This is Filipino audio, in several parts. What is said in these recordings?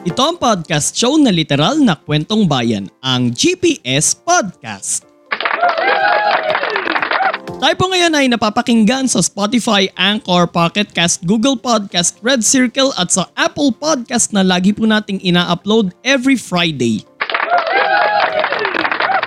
Ito ang podcast show na literal na kwentong bayan, ang GPS Podcast. Tayo po ngayon ay napapakinggan sa Spotify, Anchor, Pocket Cast, Google Podcast, Red Circle at sa Apple Podcast na lagi po nating ina-upload every Friday.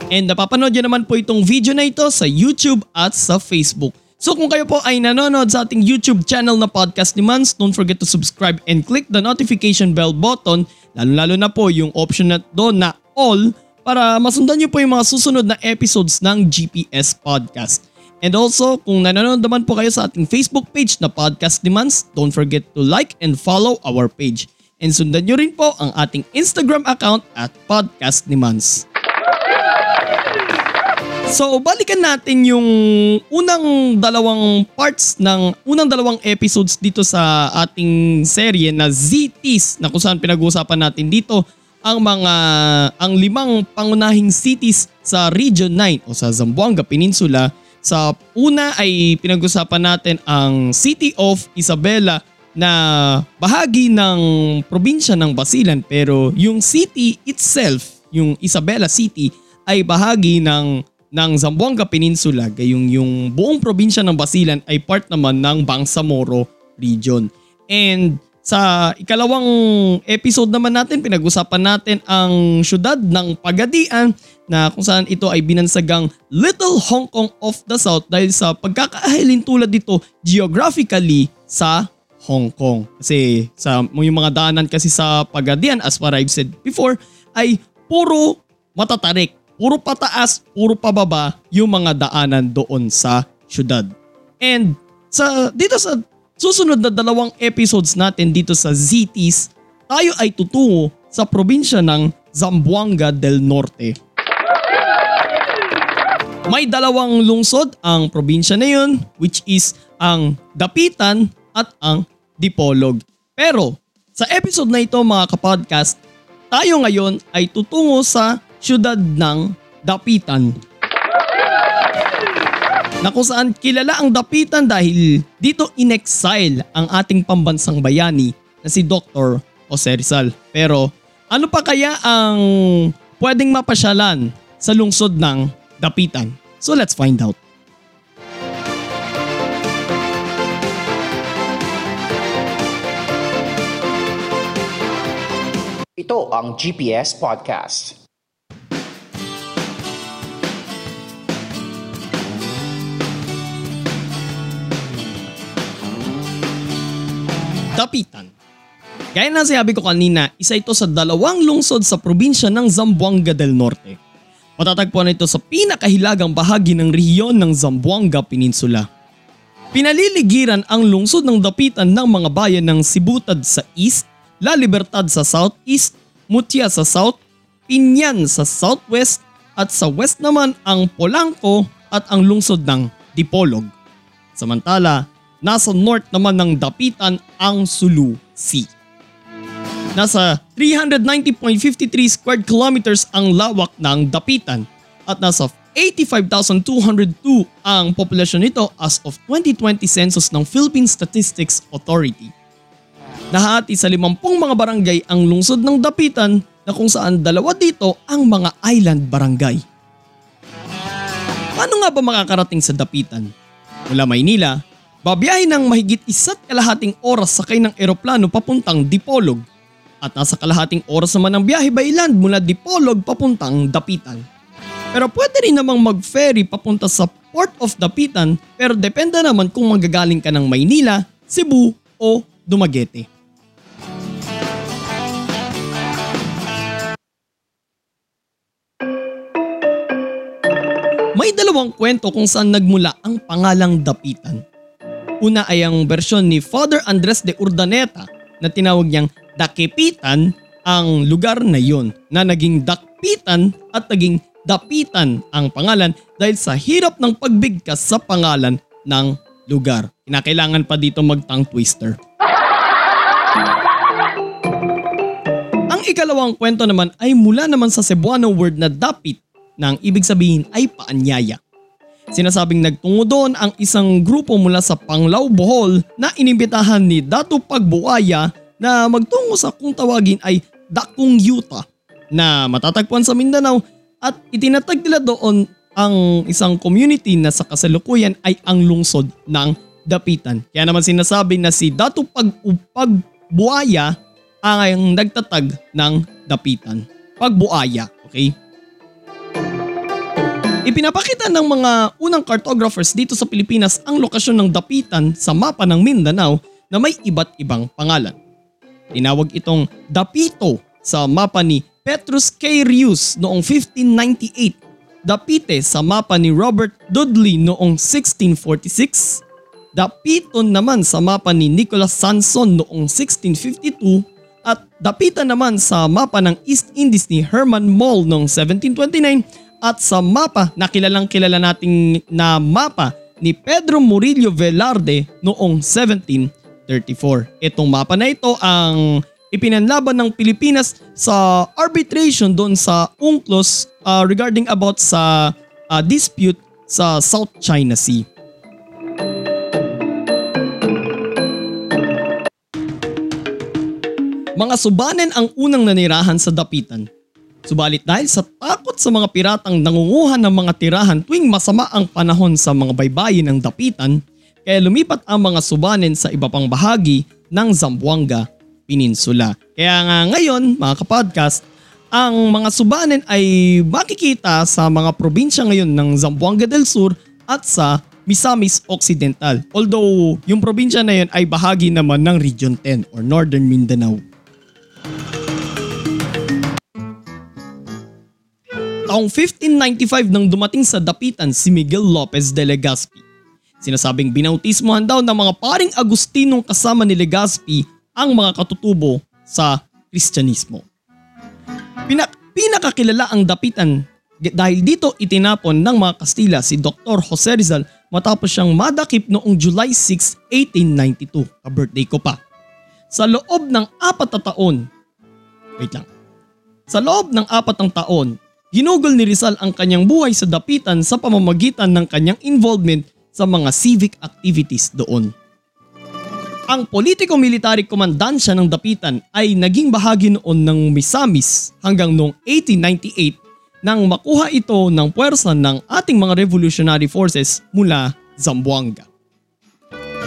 And napapanood nyo naman po itong video na ito sa YouTube at sa Facebook. So kung kayo po ay nanonood sa ating YouTube channel na Podcast ni Mans, don't forget to subscribe and click the notification bell button, lalo-lalo na po yung option na doon na all para masundan nyo po yung mga susunod na episodes ng GPS Podcast. And also, kung nanonood naman po kayo sa ating Facebook page na Podcast ni Mans, don't forget to like and follow our page. And sundan nyo rin po ang ating Instagram account at Podcast ni Mans. So, balikan natin yung unang dalawang parts ng unang dalawang episodes dito sa ating serye na ZTs na kung saan pinag-uusapan natin dito ang mga ang limang pangunahing cities sa Region 9 o sa Zamboanga Peninsula. Sa una ay pinag-usapan natin ang City of Isabela na bahagi ng probinsya ng Basilan pero yung city itself, yung Isabela City ay bahagi ng ng Zamboanga Peninsula gayong yung buong probinsya ng Basilan ay part naman ng Bangsamoro region. And sa ikalawang episode naman natin, pinag-usapan natin ang syudad ng Pagadian na kung saan ito ay binansagang Little Hong Kong of the South dahil sa pagkakaahilin tulad dito geographically sa Hong Kong. Kasi sa yung mga daanan kasi sa Pagadian as what I've said before ay puro matatarik puro pataas, puro pababa yung mga daanan doon sa syudad. And sa dito sa susunod na dalawang episodes natin dito sa ZTs, tayo ay tutungo sa probinsya ng Zamboanga del Norte. May dalawang lungsod ang probinsya na yun which is ang Dapitan at ang Dipolog. Pero sa episode na ito mga kapodcast, tayo ngayon ay tutungo sa syudad ng Dapitan. Na kung saan kilala ang Dapitan dahil dito in-exile ang ating pambansang bayani na si Dr. Jose Rizal. Pero ano pa kaya ang pwedeng mapasyalan sa lungsod ng Dapitan? So let's find out. Ito ang GPS Podcast. Dapitan. Gaya na sabi ko kanina, isa ito sa dalawang lungsod sa probinsya ng Zamboanga del Norte. Matatagpuan ito sa pinakahilagang bahagi ng rehiyon ng Zamboanga Peninsula. Pinaliligiran ang lungsod ng dapitan ng mga bayan ng Sibutad sa east, La Libertad sa southeast, Mutia sa south, Pinyan sa southwest at sa west naman ang Polanco at ang lungsod ng Dipolog. Samantala, nasa north naman ng dapitan ang Sulu Sea. Nasa 390.53 square kilometers ang lawak ng dapitan at nasa 85,202 ang populasyon nito as of 2020 census ng Philippine Statistics Authority. Nahati sa 50 mga barangay ang lungsod ng dapitan na kung saan dalawa dito ang mga island barangay. Paano nga ba makakarating sa dapitan? Mula Maynila, babiyahe ng mahigit isa't kalahating oras sakay ng eroplano papuntang Dipolog at nasa kalahating oras naman ang biyahe by land mula Dipolog papuntang Dapitan. Pero pwede rin namang mag-ferry papunta sa Port of Dapitan pero depende naman kung magagaling ka ng Maynila, Cebu o Dumaguete. May dalawang kwento kung saan nagmula ang pangalang Dapitan. Una ay ang bersyon ni Father Andres de Urdaneta na tinawag niyang Dakipitan ang lugar na yon na naging Dakpitan at naging Dapitan ang pangalan dahil sa hirap ng pagbigkas sa pangalan ng lugar. Kinakailangan pa dito mag tongue twister. Ang ikalawang kwento naman ay mula naman sa Cebuano word na dapit na ang ibig sabihin ay paanyaya. Sinasabing nagtungo doon ang isang grupo mula sa Panglao, Bohol na inimbitahan ni Dato Pagbuaya na magtungo sa kung tawagin ay Dakong Yuta na matatagpuan sa Mindanao at itinatag nila doon ang isang community na sa kasalukuyan ay ang lungsod ng Dapitan. Kaya naman sinasabi na si Dato Pagbuaya ang nagtatag ng Dapitan. Pagbuaya, okay? Ipinapakita ng mga unang cartographers dito sa Pilipinas ang lokasyon ng dapitan sa mapa ng Mindanao na may iba't ibang pangalan. Tinawag itong Dapito sa mapa ni Petrus K. Rius noong 1598, Dapite sa mapa ni Robert Dudley noong 1646, Dapiton naman sa mapa ni Nicholas Sanson noong 1652 at Dapitan naman sa mapa ng East Indies ni Herman Moll noong 1729 at sa mapa na kilalang kilala nating na mapa ni Pedro Murillo Velarde noong 1734. Itong mapa na ito ang ipinanlaban ng Pilipinas sa arbitration doon sa UNCLOS uh, regarding about sa uh, dispute sa South China Sea. Mga subanen ang unang nanirahan sa dapitan Subalit dahil sa takot sa mga piratang nangunguhan ng mga tirahan tuwing masama ang panahon sa mga baybayin ng dapitan, kaya lumipat ang mga subanen sa iba pang bahagi ng Zamboanga Peninsula. Kaya nga ngayon mga kapodcast, ang mga subanen ay makikita sa mga probinsya ngayon ng Zamboanga del Sur at sa Misamis Occidental. Although yung probinsya na yun ay bahagi naman ng Region 10 or Northern Mindanao. Taong 1595 nang dumating sa dapitan si Miguel Lopez de Legazpi. Sinasabing binautismohan daw ng mga paring Agustinong kasama ni Legazpi ang mga katutubo sa Kristyanismo. Pinak pinakakilala ang dapitan dahil dito itinapon ng mga Kastila si Dr. Jose Rizal matapos siyang madakip noong July 6, 1892. Ka-birthday ko pa. Sa loob ng apat na taon, wait lang, sa loob ng apat ng taon, Ginugol ni Rizal ang kanyang buhay sa dapitan sa pamamagitan ng kanyang involvement sa mga civic activities doon. Ang politiko-military komandansya ng dapitan ay naging bahagi noon ng Misamis hanggang noong 1898 nang makuha ito ng puwersa ng ating mga revolutionary forces mula Zamboanga.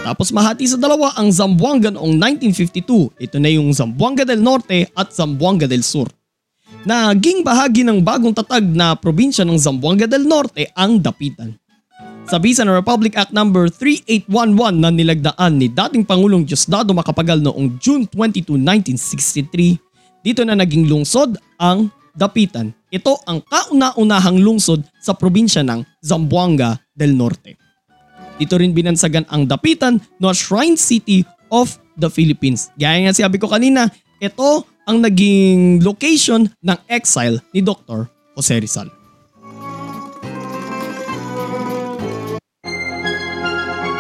Tapos mahati sa dalawa ang Zamboanga noong 1952. Ito na yung Zamboanga del Norte at Zamboanga del Sur. Naging bahagi ng bagong tatag na probinsya ng Zamboanga del Norte ang Dapitan. Sa bisa ng Republic Act No. 3811 na nilagdaan ni dating Pangulong Diosdado Macapagal noong June 22, 1963, dito na naging lungsod ang Dapitan. Ito ang kauna-unahang lungsod sa probinsya ng Zamboanga del Norte. Dito rin binansagan ang Dapitan na Shrine City of the Philippines. Gaya nga sabi ko kanina, ito ang naging location ng exile ni Dr. Jose Rizal.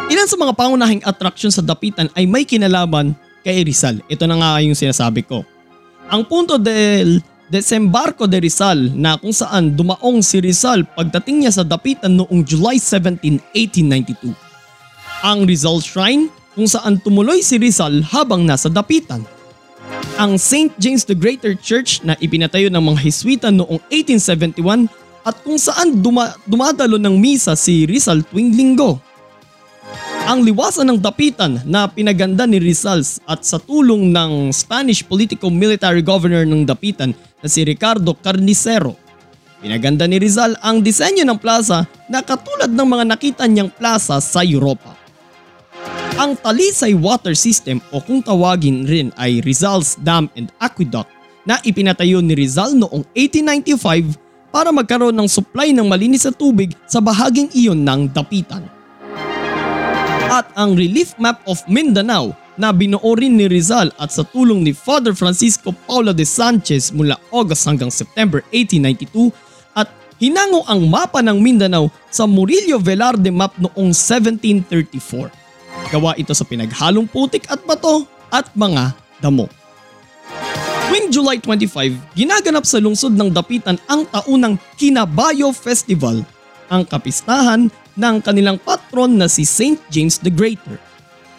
Ilan sa mga pangunahing atraksyon sa Dapitan ay may kinalaman kay Rizal. Ito na nga yung sinasabi ko. Ang punto del Desembarco de Rizal na kung saan dumaong si Rizal pagdating niya sa Dapitan noong July 17, 1892. Ang Rizal Shrine kung saan tumuloy si Rizal habang nasa Dapitan ang St. James the Greater Church na ipinatayo ng mga Hiswita noong 1871 at kung saan duma- dumadalo ng misa si Rizal tuwing linggo. Ang liwasan ng dapitan na pinaganda ni Rizal at sa tulong ng Spanish politico-military governor ng dapitan na si Ricardo Carnicero. Pinaganda ni Rizal ang disenyo ng plaza na katulad ng mga nakita niyang plaza sa Europa. Ang Talisay Water System o kung tawagin rin ay Rizal's Dam and Aqueduct na ipinatayo ni Rizal noong 1895 para magkaroon ng supply ng malinis na tubig sa bahaging iyon ng Dapitan. At ang Relief Map of Mindanao na binuo rin ni Rizal at sa tulong ni Father Francisco Paulo de Sanchez mula August hanggang September 1892 at hinango ang mapa ng Mindanao sa Murillo Velarde map noong 1734. Gawa ito sa pinaghalong putik at bato at mga damo. Tuwing July 25, ginaganap sa lungsod ng Dapitan ang taunang Kinabayo Festival, ang kapistahan ng kanilang patron na si St. James the Greater.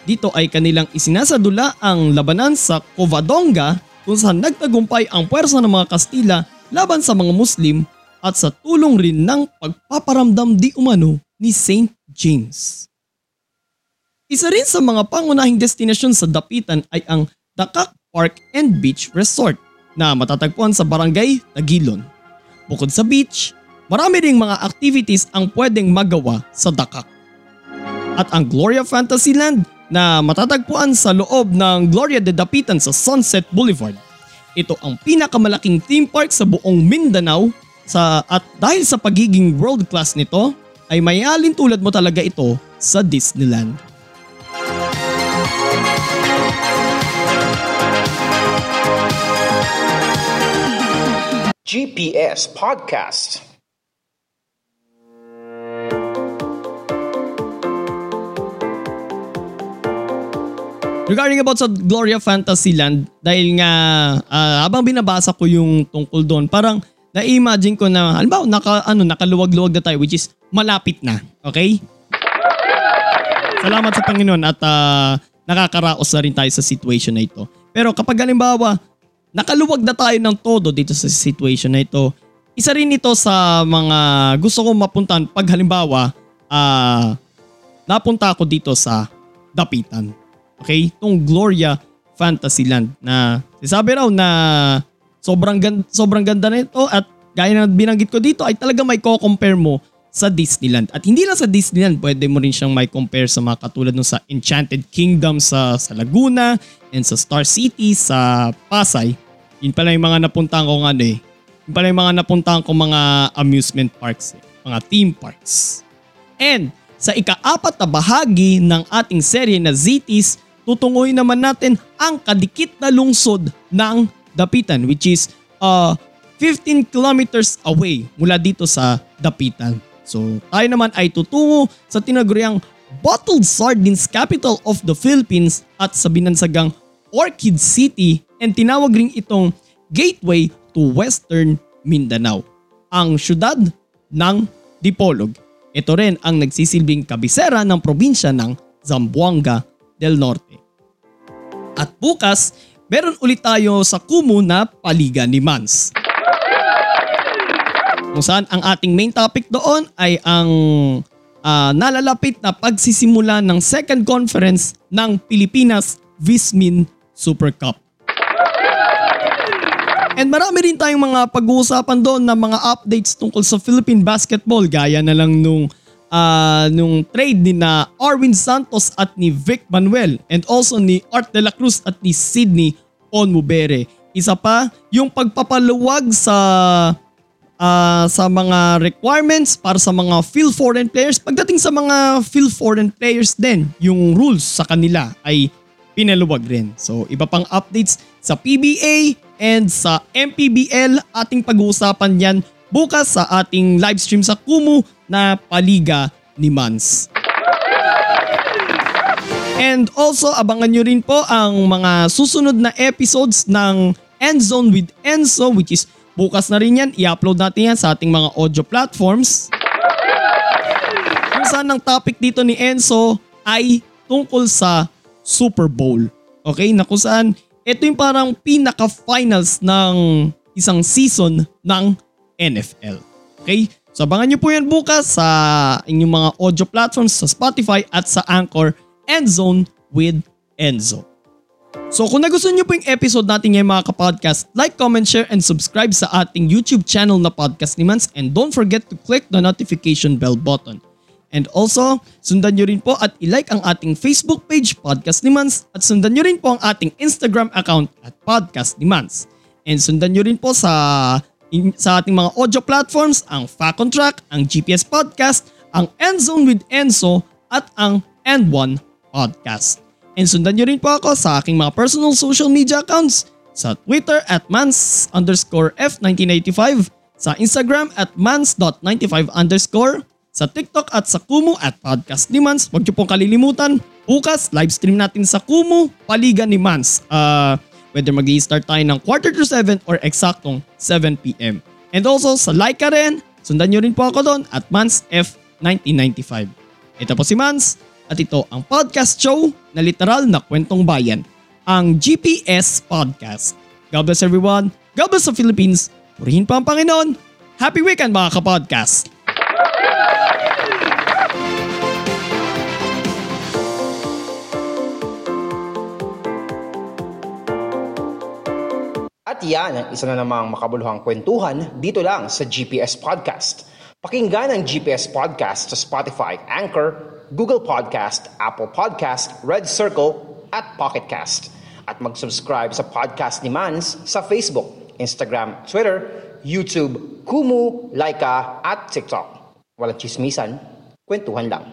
Dito ay kanilang isinasadula ang labanan sa Covadonga kung saan nagtagumpay ang puwersa ng mga Kastila laban sa mga Muslim at sa tulong rin ng pagpaparamdam di umano ni St. James. Isa rin sa mga pangunahing destinasyon sa Dapitan ay ang Dakak Park and Beach Resort na matatagpuan sa Barangay Tagilon. Bukod sa beach, marami ring mga activities ang pwedeng magawa sa Dakak. At ang Gloria Fantasyland na matatagpuan sa loob ng Gloria de Dapitan sa Sunset Boulevard. Ito ang pinakamalaking theme park sa buong Mindanao sa at dahil sa pagiging world class nito ay may tulad mo talaga ito sa Disneyland. GPS Podcast. Regarding about sa Gloria Fantasyland, dahil nga ah, habang binabasa ko yung tungkol doon, parang na-imagine ko na, halimbawa, naka, ano, nakaluwag-luwag na tayo which is malapit na. Okay? Salamat sa Panginoon at ah, nakakaraos na rin tayo sa situation na ito. Pero kapag halimbawa, nakaluwag na tayo ng todo dito sa situation na ito, isa rin ito sa mga gusto kong mapuntahan pag halimbawa, ah, napunta ako dito sa Dapitan. Okay? Itong Gloria Fantasyland na sabi raw na sobrang ganda, sobrang ganda na ito at gaya na binanggit ko dito ay talaga may ko-compare mo sa Disneyland. At hindi lang sa Disneyland, pwede mo rin siyang may compare sa mga katulad nung sa Enchanted Kingdom sa, sa Laguna and sa Star City sa Pasay. Yun pala yung mga napuntahan ko ano eh. Yun pala yung mga napuntahan ko mga amusement parks eh. Mga theme parks. And sa ikaapat na bahagi ng ating serye na ZTs, tutunguhin naman natin ang kadikit na lungsod ng Dapitan which is uh, 15 kilometers away mula dito sa Dapitan. So tayo naman ay tutungo sa tinaguriang Bottled Sardines Capital of the Philippines at sa binansagang Orchid City and tinawag rin itong Gateway to Western Mindanao, ang syudad ng Dipolog. Ito rin ang nagsisilbing kabisera ng probinsya ng Zamboanga del Norte. At bukas, meron ulit tayo sa Kumu na Paliga ni Mans. Kung saan ang ating main topic doon ay ang ah, nalalapit na pagsisimula ng second conference ng Pilipinas Vismin Super Cup. And marami rin tayong mga pag-uusapan doon na mga updates tungkol sa Philippine basketball gaya na lang nung ah, nung trade ni na Arwin Santos at ni Vic Manuel and also ni Art de la Cruz at ni Sydney Onmubere. Isa pa, yung pagpapaluwag sa ah, sa mga requirements para sa mga field foreign players. Pagdating sa mga field foreign players din, yung rules sa kanila ay pinaluwag rin. So iba pang updates sa PBA and sa MPBL ating pag-uusapan yan bukas sa ating live stream sa Kumu na Paliga ni Mans. And also abangan nyo rin po ang mga susunod na episodes ng Endzone with Enzo which is bukas na rin yan. I-upload natin yan sa ating mga audio platforms. Kung saan ang topic dito ni Enzo ay tungkol sa Super Bowl. Okay, na kung saan ito yung parang pinaka-finals ng isang season ng NFL. Okay? So abangan nyo po yan bukas sa inyong mga audio platforms sa Spotify at sa Anchor Endzone with Enzo. So kung nagustuhan nyo po yung episode natin ngayon mga kapodcast, like, comment, share, and subscribe sa ating YouTube channel na Podcast ni Mans and don't forget to click the notification bell button. And also, sundan nyo rin po at ilike ang ating Facebook page Podcast ni Mans at sundan nyo rin po ang ating Instagram account at Podcast ni Mans. And sundan nyo rin po sa in, sa ating mga audio platforms ang Fact on Track, ang GPS Podcast, ang Endzone with Enzo at ang End1 Podcast. And sundan nyo rin po ako sa aking mga personal social media accounts sa Twitter at mans underscore F1985, sa Instagram at mans.95 underscore, sa TikTok at sa Kumu at Podcast ni Mans. Huwag niyo pong kalilimutan, bukas live stream natin sa Kumu, Paligan ni Mans. Uh, whether mag start tayo ng quarter to 7 or eksaktong 7pm. And also sa like ka rin, sundan nyo rin po ako doon at Mans F1995. Ito po si Mans at ito ang podcast show na literal na kwentong bayan, ang GPS Podcast. God bless everyone. God bless the Philippines. Purihin pa ang Panginoon. Happy weekend mga kapodcast! At yan ang isa na namang makabuluhang kwentuhan dito lang sa GPS Podcast. Pakinggan ang GPS Podcast sa Spotify, Anchor, Google Podcast, Apple Podcast, Red Circle, at Pocket Cast. At mag-subscribe sa podcast ni Mans sa Facebook, Instagram, Twitter, YouTube, Kumu, Laika, at TikTok. Walang chismisan, kwentuhan lang.